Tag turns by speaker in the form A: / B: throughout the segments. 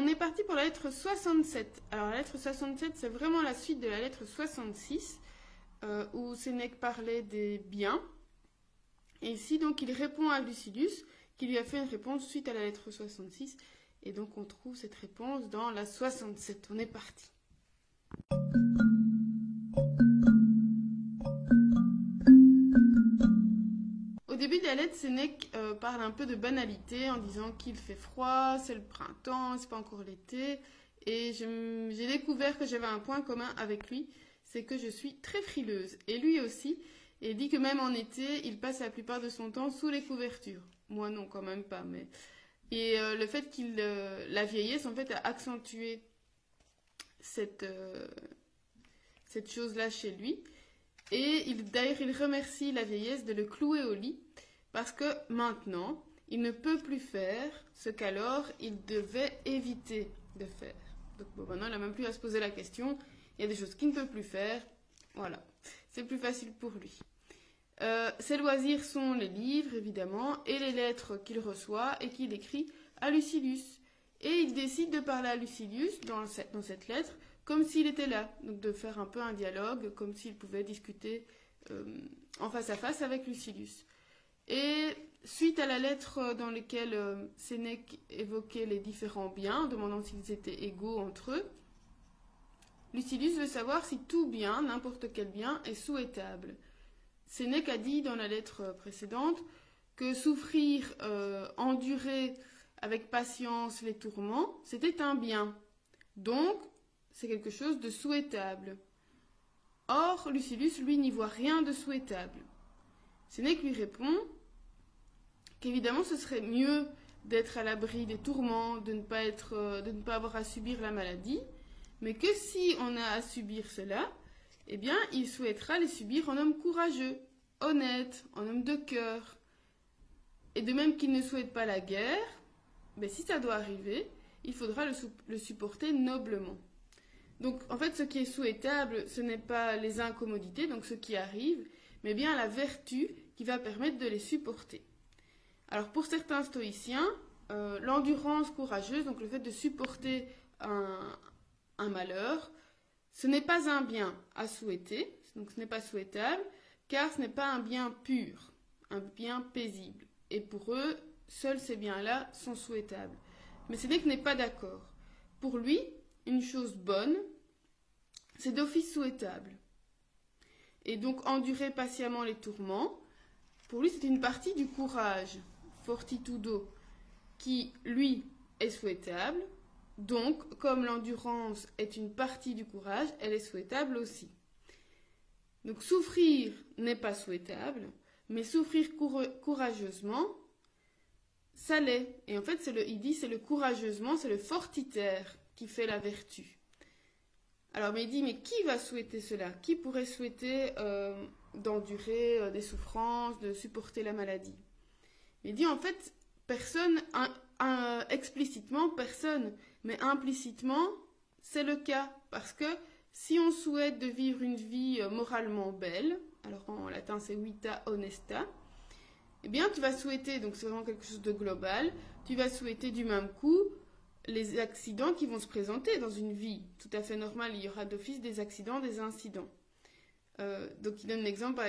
A: On est parti pour la lettre 67. Alors la lettre 67, c'est vraiment la suite de la lettre 66, euh, où Sénèque parlait des biens. Et ici, donc, il répond à Lucilius, qui lui a fait une réponse suite à la lettre 66. Et donc, on trouve cette réponse dans la 67. On est parti. Début de la lettre, Sénèque euh, parle un peu de banalité en disant qu'il fait froid, c'est le printemps, c'est pas encore l'été. Et j'ai découvert que j'avais un point commun avec lui, c'est que je suis très frileuse. Et lui aussi, et dit que même en été, il passe la plupart de son temps sous les couvertures. Moi non, quand même pas, mais... Et euh, le fait qu'il... Euh, la vieillesse, en fait, a accentué cette, cette chose-là chez lui. Et d'ailleurs, il remercie la vieillesse de le clouer au lit, parce que maintenant, il ne peut plus faire ce qu'alors il devait éviter de faire. Donc bon, maintenant, il n'a même plus à se poser la question. Il y a des choses qu'il ne peut plus faire. Voilà, c'est plus facile pour lui. Euh, ses loisirs sont les livres, évidemment, et les lettres qu'il reçoit et qu'il écrit à Lucilius. Et il décide de parler à Lucilius dans cette lettre comme s'il était là, donc de faire un peu un dialogue, comme s'il pouvait discuter euh, en face à face avec Lucilius. Et suite à la lettre dans laquelle euh, Sénèque évoquait les différents biens, demandant s'ils étaient égaux entre eux, Lucilius veut savoir si tout bien, n'importe quel bien, est souhaitable. Sénèque a dit dans la lettre précédente que souffrir, euh, endurer avec patience les tourments, c'était un bien. Donc, c'est quelque chose de souhaitable. Or, Lucilius, lui, n'y voit rien de souhaitable. Sénèque lui répond qu'évidemment ce serait mieux d'être à l'abri des tourments, de ne, pas être, euh, de ne pas avoir à subir la maladie, mais que si on a à subir cela, eh bien, il souhaitera les subir en homme courageux, honnête, en homme de cœur. Et de même qu'il ne souhaite pas la guerre, mais si ça doit arriver, il faudra le supporter noblement. Donc en fait, ce qui est souhaitable, ce n'est pas les incommodités, donc ce qui arrive, mais bien la vertu qui va permettre de les supporter. Alors pour certains stoïciens, euh, l'endurance courageuse, donc le fait de supporter un, un malheur, ce n'est pas un bien à souhaiter, donc ce n'est pas souhaitable, car ce n'est pas un bien pur, un bien paisible. Et pour eux, seuls ces biens-là sont souhaitables. Mais Sénèque n'est pas d'accord. Pour lui, une chose bonne, c'est d'office souhaitable. Et donc endurer patiemment les tourments, pour lui c'est une partie du courage, fortitudo, qui lui est souhaitable. Donc, comme l'endurance est une partie du courage, elle est souhaitable aussi. Donc souffrir n'est pas souhaitable, mais souffrir courageusement, ça l'est. Et en fait, le, il dit c'est le courageusement, c'est le fortitaire qui fait la vertu. Alors, mais il dit, mais qui va souhaiter cela? Qui pourrait souhaiter euh, d'endurer euh, des souffrances, de supporter la maladie? Il dit, en fait, personne, explicitement, personne, mais implicitement, c'est le cas. Parce que si on souhaite de vivre une vie euh, moralement belle, alors en latin c'est vita honesta, eh bien tu vas souhaiter, donc c'est vraiment quelque chose de global, tu vas souhaiter du même coup les accidents qui vont se présenter dans une vie tout à fait normale. Il y aura d'office des accidents, des incidents. Euh, donc il donne l'exemple,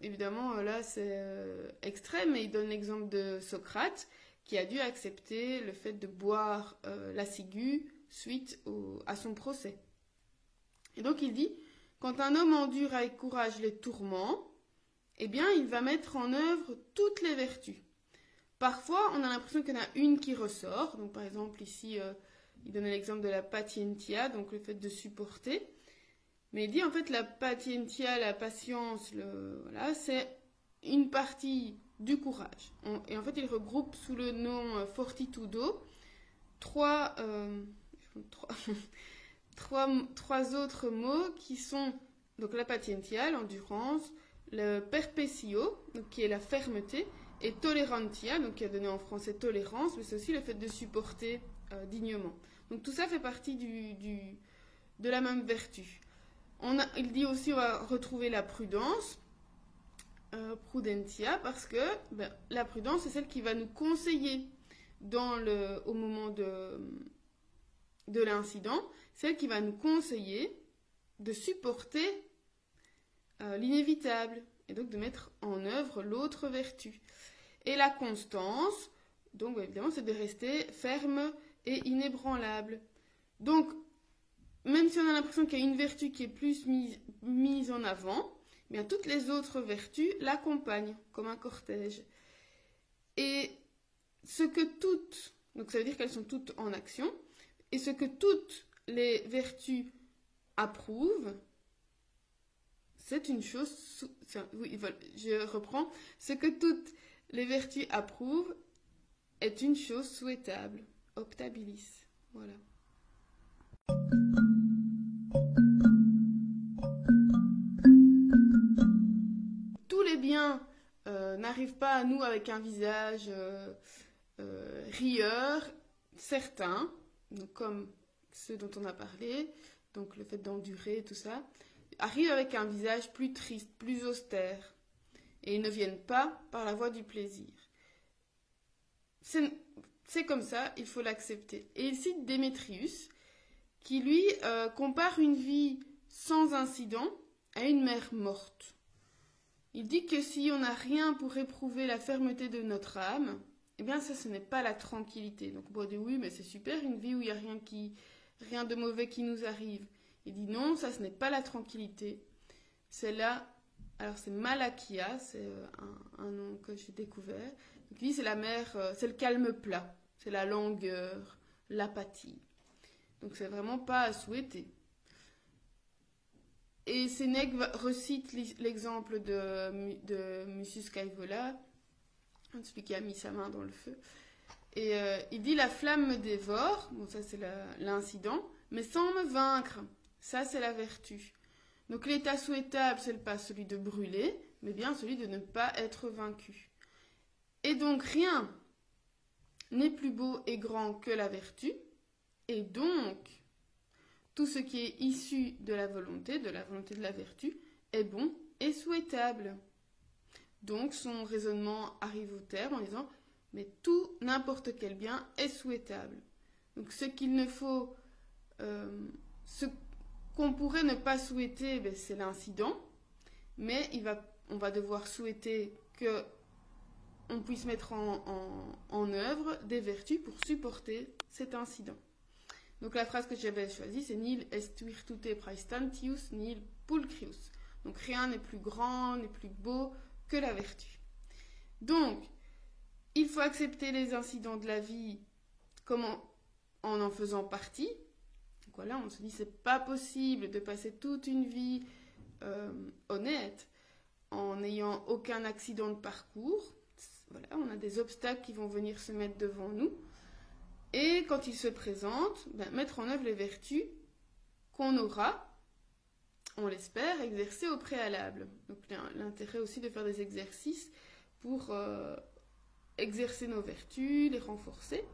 A: évidemment, euh, là c'est euh, extrême, mais il donne l'exemple de Socrate qui a dû accepter le fait de boire la ciguë suite à son procès. Et donc il dit, quand un homme endure avec courage les tourments, eh bien il va mettre en œuvre toutes les vertus. Parfois, on a l'impression qu'il y en a une qui ressort. Donc, par exemple, ici, il donne l'exemple de la patientia, donc le fait de supporter. Mais il dit en fait la patientia, la patience, voilà, c'est une partie du courage. et en fait, il regroupe sous le nom euh, fortitudo trois, euh, trois, trois, autres mots qui sont donc la patientia, l'endurance, le perpecio, donc qui est la fermeté, et tolerantia, donc qui a donné en français tolérance, mais c'est aussi le fait de supporter euh, dignement. Donc tout ça fait partie du, de la même vertu. Il dit aussi on va retrouver la prudence, euh, prudentia, parce que ben, la prudence c'est celle qui va nous conseiller au moment de, de l'incident, celle qui va nous conseiller de supporter euh, l'inévitable et donc de mettre en œuvre l'autre vertu. Et la constance, donc évidemment, c'est de rester ferme et inébranlable. Donc, même si on a l'impression qu'il y a une vertu qui est plus mise, en avant, bien toutes les autres vertus l'accompagnent comme un cortège. Et ce que toutes, donc ça veut dire qu'elles sont toutes en action, et ce que toutes les vertus approuvent, c'est une chose, oui, je reprends, ce que toutes les vertus approuvent est une chose souhaitable, optabilis. Voilà. Biens euh, n'arrivent pas à nous avec un visage euh, euh, rieur, certain, comme ceux dont on a parlé, donc le fait d'endurer, tout ça, arrivent avec un visage plus triste, plus austère, et ils ne viennent pas par la voie du plaisir. C'est comme ça, il faut l'accepter. Et il cite Démétrius, qui lui compare une vie sans incident à une mère morte. Il dit que si on n'a rien pour éprouver la fermeté de notre âme, eh bien ça ce n'est pas la tranquillité. Donc on dire oui mais c'est super une vie où il n'y a rien qui rien de mauvais qui nous arrive. Il dit non, ça ce n'est pas la tranquillité. C'est là alors c'est Malakia, c'est euh, un, nom que j'ai découvert. Donc lui c'est la mer, euh, c'est le calme plat, c'est la langueur, l'apathie. Donc c'est vraiment pas à souhaiter. Et Sénèque recite l'exemple de, de Caivola, celui qui a mis sa main dans le feu. Et euh, il dit La flamme me dévore, bon, ça c'est l'incident, mais sans me vaincre, ça c'est la vertu. Donc l'état souhaitable, c'est pas celui de brûler, mais bien celui de ne pas être vaincu. Et donc rien n'est plus beau et grand que la vertu, et donc, tout ce qui est issu de la volonté, de la volonté de la vertu, est bon et souhaitable. Donc, son raisonnement arrive au terme en disant, mais tout, n'importe quel bien est souhaitable. Donc, ce qu'il ne faut, euh, ce qu'on pourrait ne pas souhaiter, ben, c'est l'incident, mais on va devoir souhaiter que on puisse mettre en œuvre des vertus pour supporter cet incident. Donc la phrase que j'avais choisie, c'est Nil est virtute praestantius, nil pulcrius. Donc rien n'est plus grand, n'est plus beau que la vertu. Donc, il faut accepter les incidents de la vie en en, faisant partie. Donc voilà, on se dit c'est pas possible de passer toute une vie euh, honnête en n'ayant aucun accident de parcours. Voilà, on a des obstacles qui vont venir se mettre devant nous. Et quand il se présente, ben, mettre en œuvre les vertus qu'on aura, on l'espère, exercées au préalable. Donc l'intérêt aussi de faire des exercices pour euh, exercer nos vertus, les renforcer.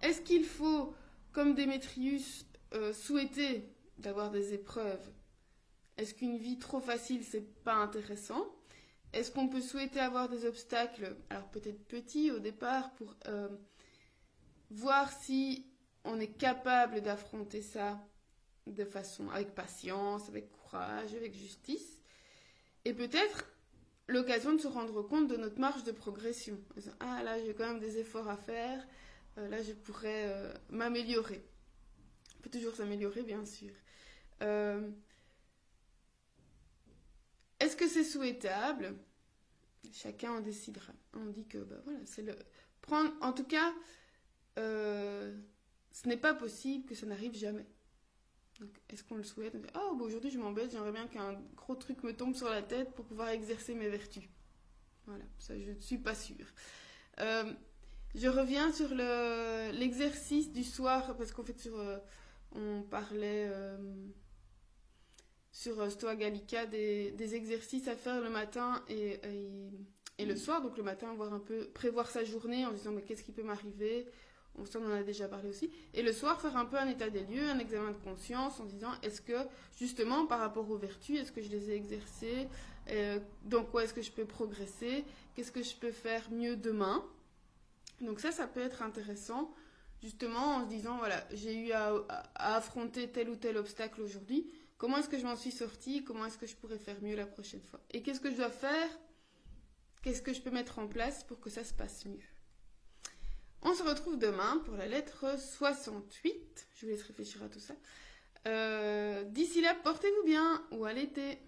A: Est-ce qu'il faut, comme Démétrius, euh, souhaiter d'avoir des épreuves? Est-ce qu'une vie trop facile, c'est pas intéressant? Est-ce qu'on peut souhaiter avoir des obstacles, alors peut-être petits au départ, pour euh, voir si on est capable d'affronter ça de façon avec patience, avec courage, avec justice, et peut-être l'occasion de se rendre compte de notre marge de progression. Ah là, j'ai quand même des efforts à faire, euh, là, je pourrais euh, m'améliorer. On peut toujours s'améliorer, bien sûr. Euh, est-ce que c'est souhaitable? Chacun en décidera. On dit que, bah, voilà, c'est le. Prendre, en tout cas, euh, ce n'est pas possible que ça n'arrive jamais. Est-ce qu'on le souhaite? Oh, bah, aujourd'hui je m'embête, j'aimerais bien qu'un gros truc me tombe sur la tête pour pouvoir exercer mes vertus. Voilà, ça je ne suis pas sûre. Euh, je reviens sur l'exercice du soir, parce qu'en fait, euh, on parlait sur Stoa Gallica des, exercices à faire le matin et, et, le soir. Donc le matin, voir un peu, prévoir sa journée en disant mais qu'est-ce qui peut m'arriver? on s'en a déjà parlé aussi, et le soir faire un peu un état des lieux, un examen de conscience en disant est-ce que justement par rapport aux vertus, est-ce que je les ai exercées, euh, dans quoi est-ce que je peux progresser, qu'est-ce que je peux faire mieux demain? Donc ça, ça peut être intéressant justement en se disant voilà, j'ai eu à affronter tel ou tel obstacle aujourd'hui, comment est-ce que je m'en suis sortie, comment est-ce que je pourrais faire mieux la prochaine fois, et qu'est-ce que je dois faire, qu'est-ce que je peux mettre en place pour que ça se passe mieux? On se retrouve demain pour la lettre 68. Je vous laisse réfléchir à tout ça. Euh, d'ici là, portez-vous bien ou à l'été.